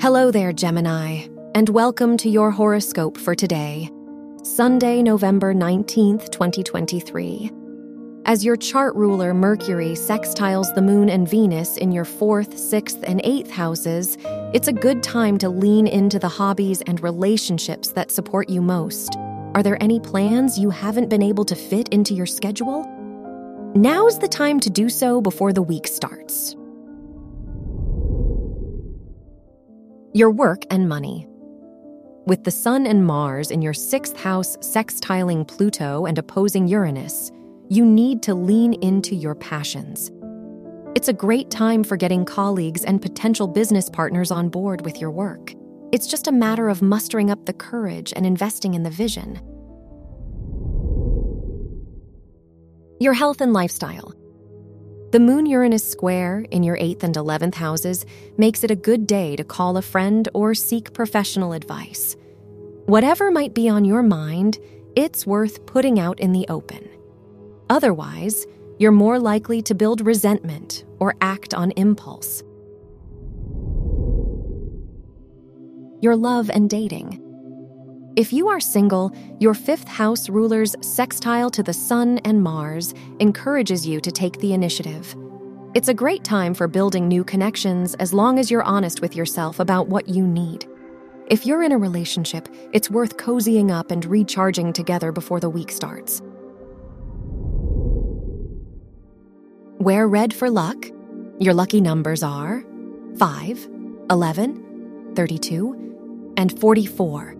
Hello there, Gemini, and welcome to your horoscope for today, Sunday, November 19th, 2023. As your chart ruler, Mercury, sextiles the moon and Venus in your fourth, sixth, and eighth houses, it's a good time to lean into the hobbies and relationships that support you most. Are there any plans you haven't been able to fit into your schedule? Now's the time to do so before the week starts. Your work and money. With the Sun and Mars in your sixth house sextiling Pluto and opposing Uranus, you need to lean into your passions. It's a great time for getting colleagues and potential business partners on board with your work. It's just a matter of mustering up the courage and investing in the vision. Your health and lifestyle. The Moon Uranus square in your 8th and 11th houses makes it a good day to call a friend or seek professional advice. Whatever might be on your mind, it's worth putting out in the open. Otherwise, you're more likely to build resentment or act on impulse. Your love and dating. If you are single, your fifth house ruler's sextile to the Sun and Mars encourages you to take the initiative. It's a great time for building new connections as long as you're honest with yourself about what you need. If you're in a relationship, it's worth cozying up and recharging together before the week starts. Wear red for luck. Your lucky numbers are 5, 11, 32, and 44.